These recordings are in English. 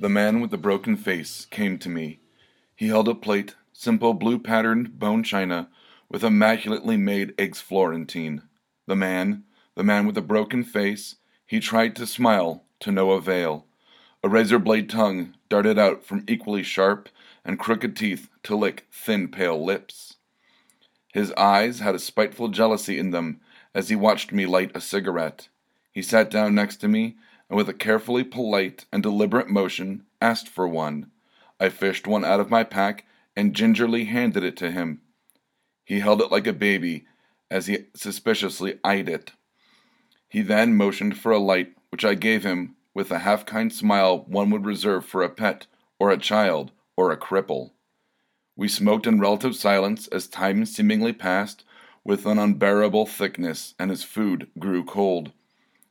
The man with the broken face came to me. He held a plate, simple blue patterned bone china, with immaculately made eggs Florentine. The man, the man with the broken face, he tried to smile, to no avail. A razor blade tongue darted out from equally sharp and crooked teeth to lick thin, pale lips. His eyes had a spiteful jealousy in them as he watched me light a cigarette. He sat down next to me and with a carefully polite and deliberate motion asked for one. I fished one out of my pack and gingerly handed it to him. He held it like a baby as he suspiciously eyed it. He then motioned for a light, which I gave him with a half kind smile one would reserve for a pet, or a child, or a cripple. We smoked in relative silence as time seemingly passed with an unbearable thickness, and his food grew cold.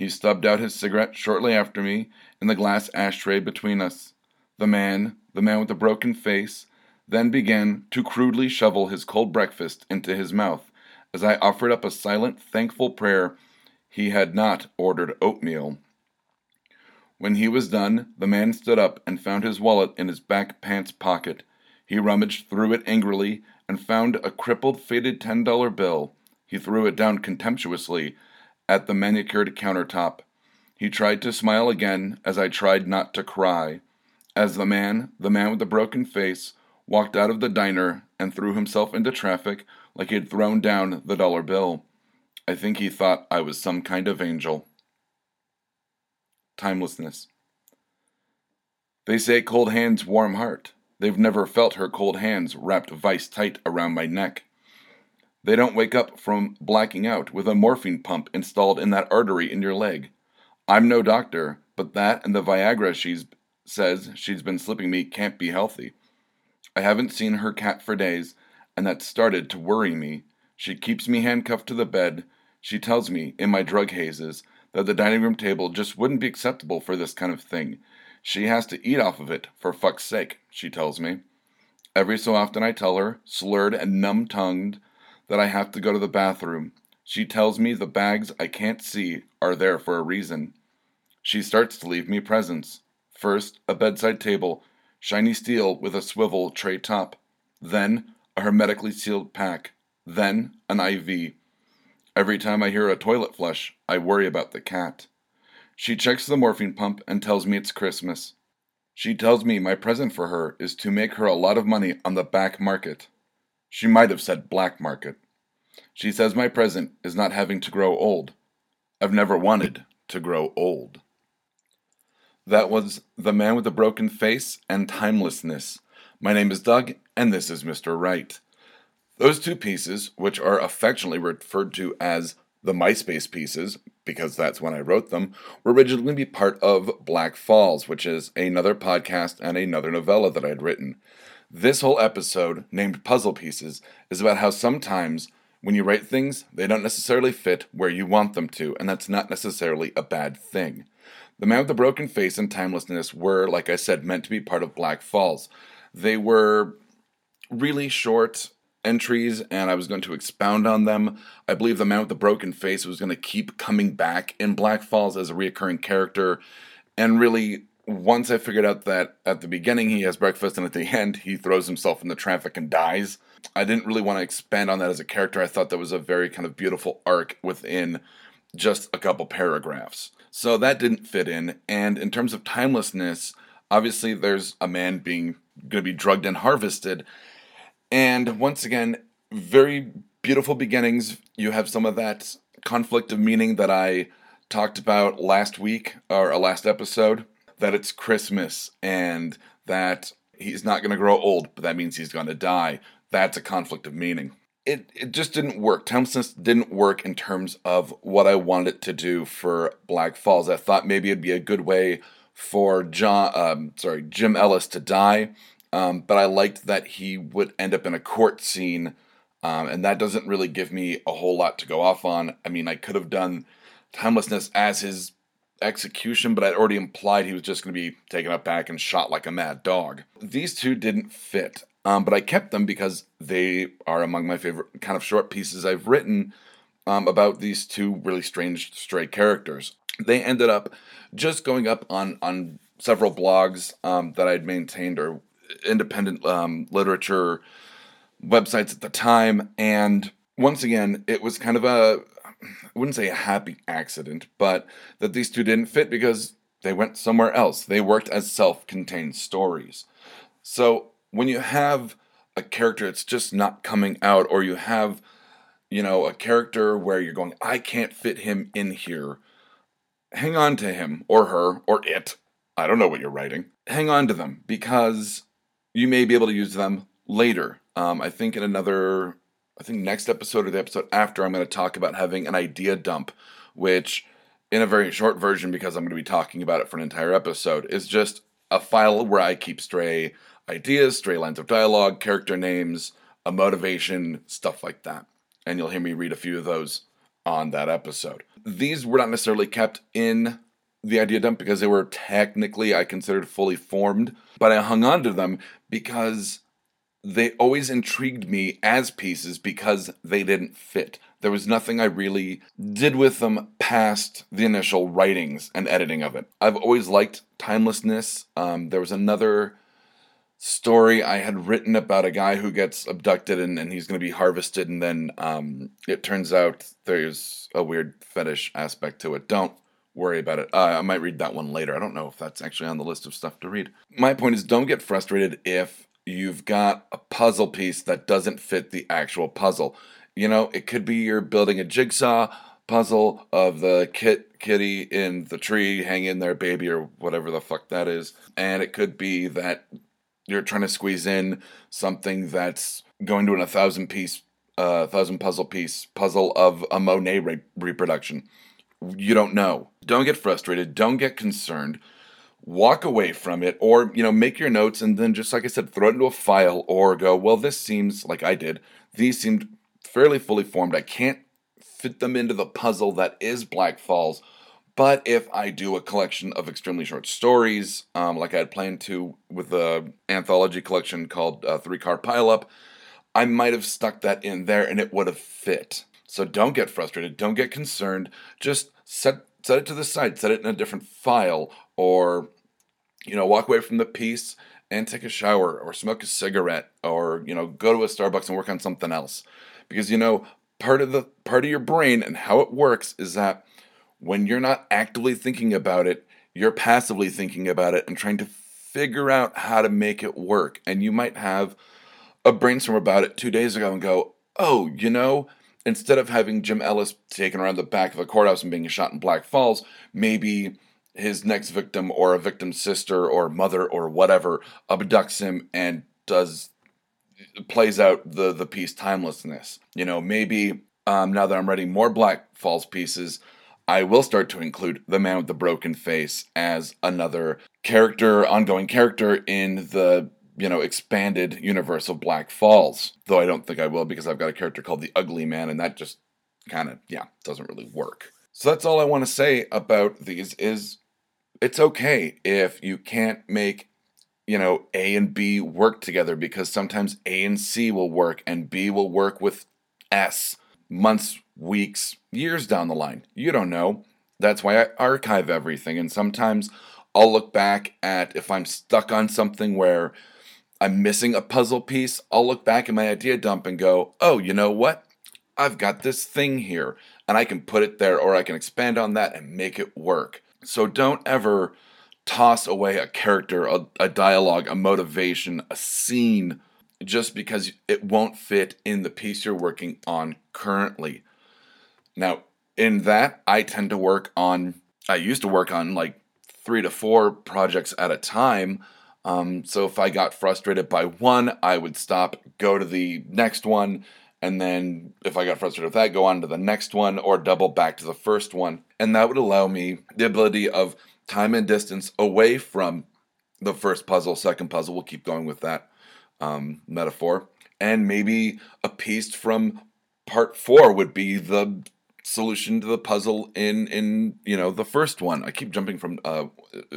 He stubbed out his cigarette shortly after me in the glass ashtray between us. The man, the man with the broken face, then began to crudely shovel his cold breakfast into his mouth as I offered up a silent, thankful prayer he had not ordered oatmeal. When he was done, the man stood up and found his wallet in his back pants pocket. He rummaged through it angrily and found a crippled, faded ten dollar bill. He threw it down contemptuously at the manicured countertop. He tried to smile again as I tried not to cry. As the man, the man with the broken face, walked out of the diner and threw himself into traffic like he had thrown down the dollar bill. I think he thought I was some kind of angel. Timelessness. They say cold hands warm heart. They've never felt her cold hands wrapped vice tight around my neck. They don't wake up from blacking out with a morphine pump installed in that artery in your leg. I'm no doctor, but that and the Viagra she says she's been slipping me can't be healthy. I haven't seen her cat for days, and that started to worry me. She keeps me handcuffed to the bed. She tells me, in my drug hazes, that the dining room table just wouldn't be acceptable for this kind of thing. She has to eat off of it, for fuck's sake, she tells me. Every so often I tell her, slurred and numb tongued, that I have to go to the bathroom. She tells me the bags I can't see are there for a reason. She starts to leave me presents. First, a bedside table, shiny steel with a swivel tray top. Then, a hermetically sealed pack. Then, an IV. Every time I hear a toilet flush, I worry about the cat. She checks the morphine pump and tells me it's Christmas. She tells me my present for her is to make her a lot of money on the back market. She might have said black market. She says my present is not having to grow old. I've never wanted to grow old. That was The Man with the Broken Face and Timelessness. My name is Doug, and this is Mr. Wright. Those two pieces, which are affectionately referred to as the MySpace pieces, because that's when I wrote them, were originally part of Black Falls, which is another podcast and another novella that I'd written. This whole episode, named Puzzle Pieces, is about how sometimes when you write things, they don't necessarily fit where you want them to, and that's not necessarily a bad thing. The Man with the Broken Face and Timelessness were, like I said, meant to be part of Black Falls. They were really short entries, and I was going to expound on them. I believe the Man with the Broken Face was going to keep coming back in Black Falls as a reoccurring character, and really once I figured out that at the beginning he has breakfast and at the end he throws himself in the traffic and dies, I didn't really want to expand on that as a character. I thought that was a very kind of beautiful arc within just a couple paragraphs. So that didn't fit in. And in terms of timelessness, obviously there's a man being going to be drugged and harvested. And once again, very beautiful beginnings. You have some of that conflict of meaning that I talked about last week or a last episode that it's Christmas and that he's not going to grow old, but that means he's going to die. That's a conflict of meaning. It, it just didn't work. Timelessness didn't work in terms of what I wanted it to do for Black Falls. I thought maybe it'd be a good way for John, um, sorry, Jim Ellis to die, um, but I liked that he would end up in a court scene, um, and that doesn't really give me a whole lot to go off on. I mean, I could have done Timelessness as his execution, but I'd already implied he was just going to be taken up back and shot like a mad dog. These two didn't fit, um, but I kept them because they are among my favorite kind of short pieces I've written um, about these two really strange stray characters. They ended up just going up on on several blogs um, that I'd maintained or independent um, literature websites at the time. And once again, it was kind of a, I wouldn't say a happy accident, but that these two didn't fit because they went somewhere else. They worked as self contained stories. So when you have a character that's just not coming out, or you have, you know, a character where you're going, I can't fit him in here, hang on to him or her or it. I don't know what you're writing. Hang on to them because you may be able to use them later. Um, I think in another, I think next episode or the episode after, I'm going to talk about having an idea dump, which in a very short version, because I'm going to be talking about it for an entire episode, is just a file where I keep stray ideas, stray lines of dialogue, character names, a motivation, stuff like that. And you'll hear me read a few of those on that episode. These were not necessarily kept in the idea dump because they were technically, I considered, fully formed, but I hung on to them because they always intrigued me as pieces because they didn't fit. There was nothing I really did with them past the initial writings and editing of it. I've always liked timelessness. Um, there was another story I had written about a guy who gets abducted and, and he's going to be harvested, and then um, it turns out there's a weird fetish aspect to it. Don't worry about it. Uh, I might read that one later. I don't know if that's actually on the list of stuff to read. My point is don't get frustrated if you've got a puzzle piece that doesn't fit the actual puzzle. You know, it could be you're building a jigsaw puzzle of the kit kitty in the tree hanging there baby or whatever the fuck that is. And it could be that you're trying to squeeze in something that's going to an a thousand piece, uh, thousand puzzle piece puzzle of a Monet re- reproduction. You don't know. Don't get frustrated. Don't get concerned. Walk away from it, or you know, make your notes and then just like I said, throw it into a file, or go. Well, this seems like I did. These seemed fairly fully formed. I can't fit them into the puzzle that is Black Falls. But if I do a collection of extremely short stories, um, like I had planned to with the anthology collection called uh, Three Car Pileup, I might have stuck that in there and it would have fit. So don't get frustrated, don't get concerned. Just set set it to the side, set it in a different file, or you know, walk away from the piece and take a shower or smoke a cigarette or you know go to a starbucks and work on something else because you know part of the part of your brain and how it works is that when you're not actively thinking about it, you're passively thinking about it and trying to figure out how to make it work. And you might have a brainstorm about it two days ago and go, oh, you know, instead of having Jim Ellis taken around the back of a courthouse and being shot in Black Falls, maybe his next victim or a victim's sister or mother or whatever abducts him and does plays out the the piece timelessness. You know, maybe um, now that I'm writing more Black Falls pieces, I will start to include the man with the broken face as another character, ongoing character in the you know expanded universe of Black Falls. Though I don't think I will because I've got a character called the Ugly Man, and that just kind of yeah doesn't really work. So that's all I want to say about these. Is it's okay if you can't make you know A and B work together because sometimes A and C will work and B will work with S months, weeks, years down the line. You don't know. That's why I archive everything. And sometimes I'll look back at if I'm stuck on something where I'm missing a puzzle piece, I'll look back at my idea dump and go, oh, you know what? I've got this thing here and I can put it there or I can expand on that and make it work. So don't ever toss away a character, a, a dialogue, a motivation, a scene just because it won't fit in the piece you're working on currently. Now, in that, I tend to work on, I used to work on like three to four projects at a time. Um, so if I got frustrated by one, I would stop, go to the next one, and then if I got frustrated with that, go on to the next one or double back to the first one. And that would allow me the ability of time and distance away from the first puzzle, second puzzle. We'll keep going with that um, metaphor. And maybe a piece from part four would be the solution to the puzzle in in you know the first one. I keep jumping from uh,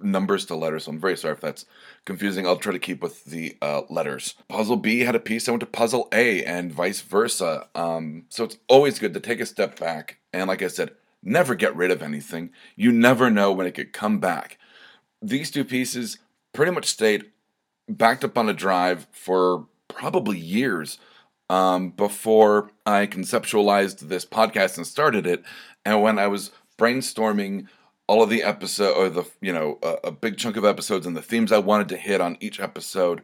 numbers to letters, so I'm very sorry if that's confusing. I'll try to keep with the uh, letters. Puzzle B had a piece I went to puzzle A, and vice versa. Um, so it's always good to take a step back and, like I said, never get rid of anything. You never know when it could come back. these two pieces pretty much stayed backed up on a drive for probably years um, before I conceptualized this podcast and started it. And when I was brainstorming all of the episode or the you know a, a, big chunk of episodes and the themes I wanted to hit on each episode,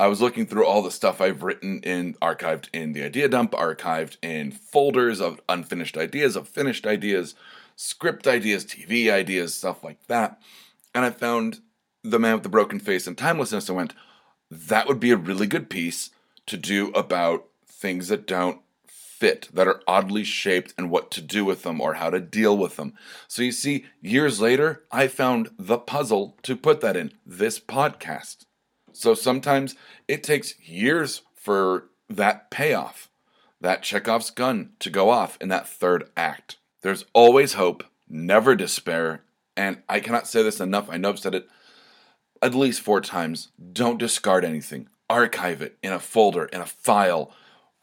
I was looking through all the stuff I've written in archived in the idea dump, archived in folders of unfinished ideas, of finished ideas, script ideas, TV ideas, stuff like that. And I found the man with the broken face and timelessness. I went, that would be a really good piece to do about things that don't fit, that are oddly shaped, and what to do with them or how to deal with them. So you see, years later, I found the puzzle to put that in this podcast. So sometimes it takes years for that payoff, that Chekhov's gun to go off in that third act. There's always hope, never despair, and I cannot say this enough. I know I've said it at least four times. Don't discard anything. Archive it in a folder, in a file,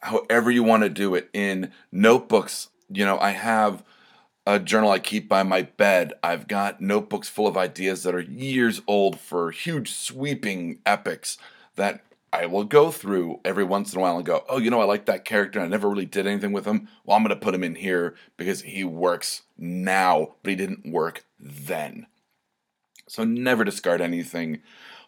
however you want to do it, in notebooks. You know, I have a journal I keep by my bed. I've got notebooks full of ideas that are years old for huge sweeping epics that I will go through every once in a while and go, oh, you know, I like that character. I never really did anything with him. Well, I'm going to put him in here because he works now, but he didn't work then. So never discard anything.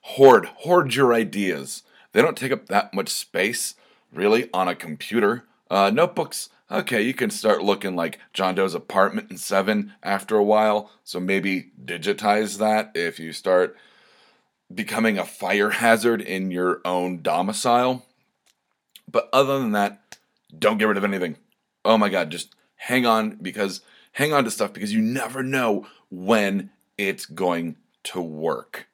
Hoard, hoard your ideas. They don't take up that much space, really, on a computer. Uh, notebooks, okay, you can start looking like John Doe's apartment in Seven after a while. So maybe digitize that if you start becoming a fire hazard in your own domicile. But other than that, don't get rid of anything. Oh my God, just hang on because hang on to stuff because you never know when it's going to work.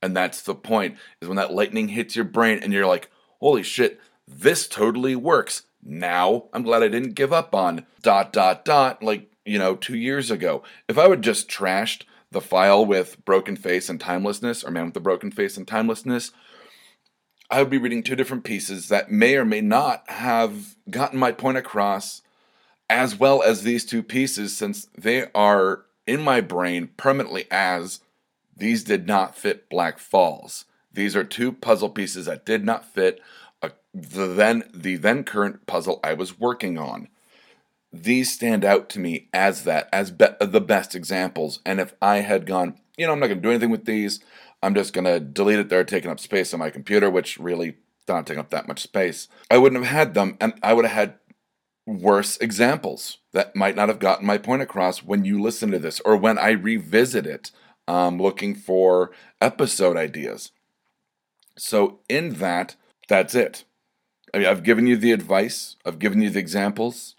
And that's the point is when that lightning hits your brain and you're like, holy shit, this totally works. Now I'm glad I didn't give up on dot dot dot like, you know, two years ago. If I would just trashed the file with broken face and timelessness, or man with the broken face and timelessness, I would be reading two different pieces that may or may not have gotten my point across as well as these two pieces, since they are in my brain permanently as these did not fit Black Falls. These are two puzzle pieces that did not fit the then the then current puzzle I was working on. These stand out to me as that as be, the best examples. And if I had gone, you know, I'm not going to do anything with these. I'm just going to delete it. They're taking up space on my computer, which really don't take up that much space. I wouldn't have had them, and I would have had worse examples that might not have gotten my point across when you listen to this or when I revisit it um, looking for episode ideas. So, in that, that's it. I mean, I've given you the advice, I've given you the examples.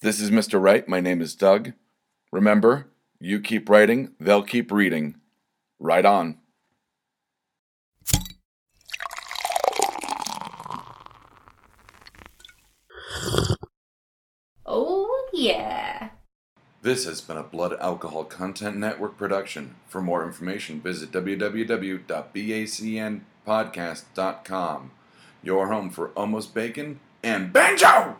This is Mr. Wright. My name is Doug. Remember, you keep writing, they'll keep reading. Right on. Oh, yeah. This has been a Blood Alcohol Content Network production. For more information, visit www.bacnpodcast.com. Your home for almost bacon and banjo!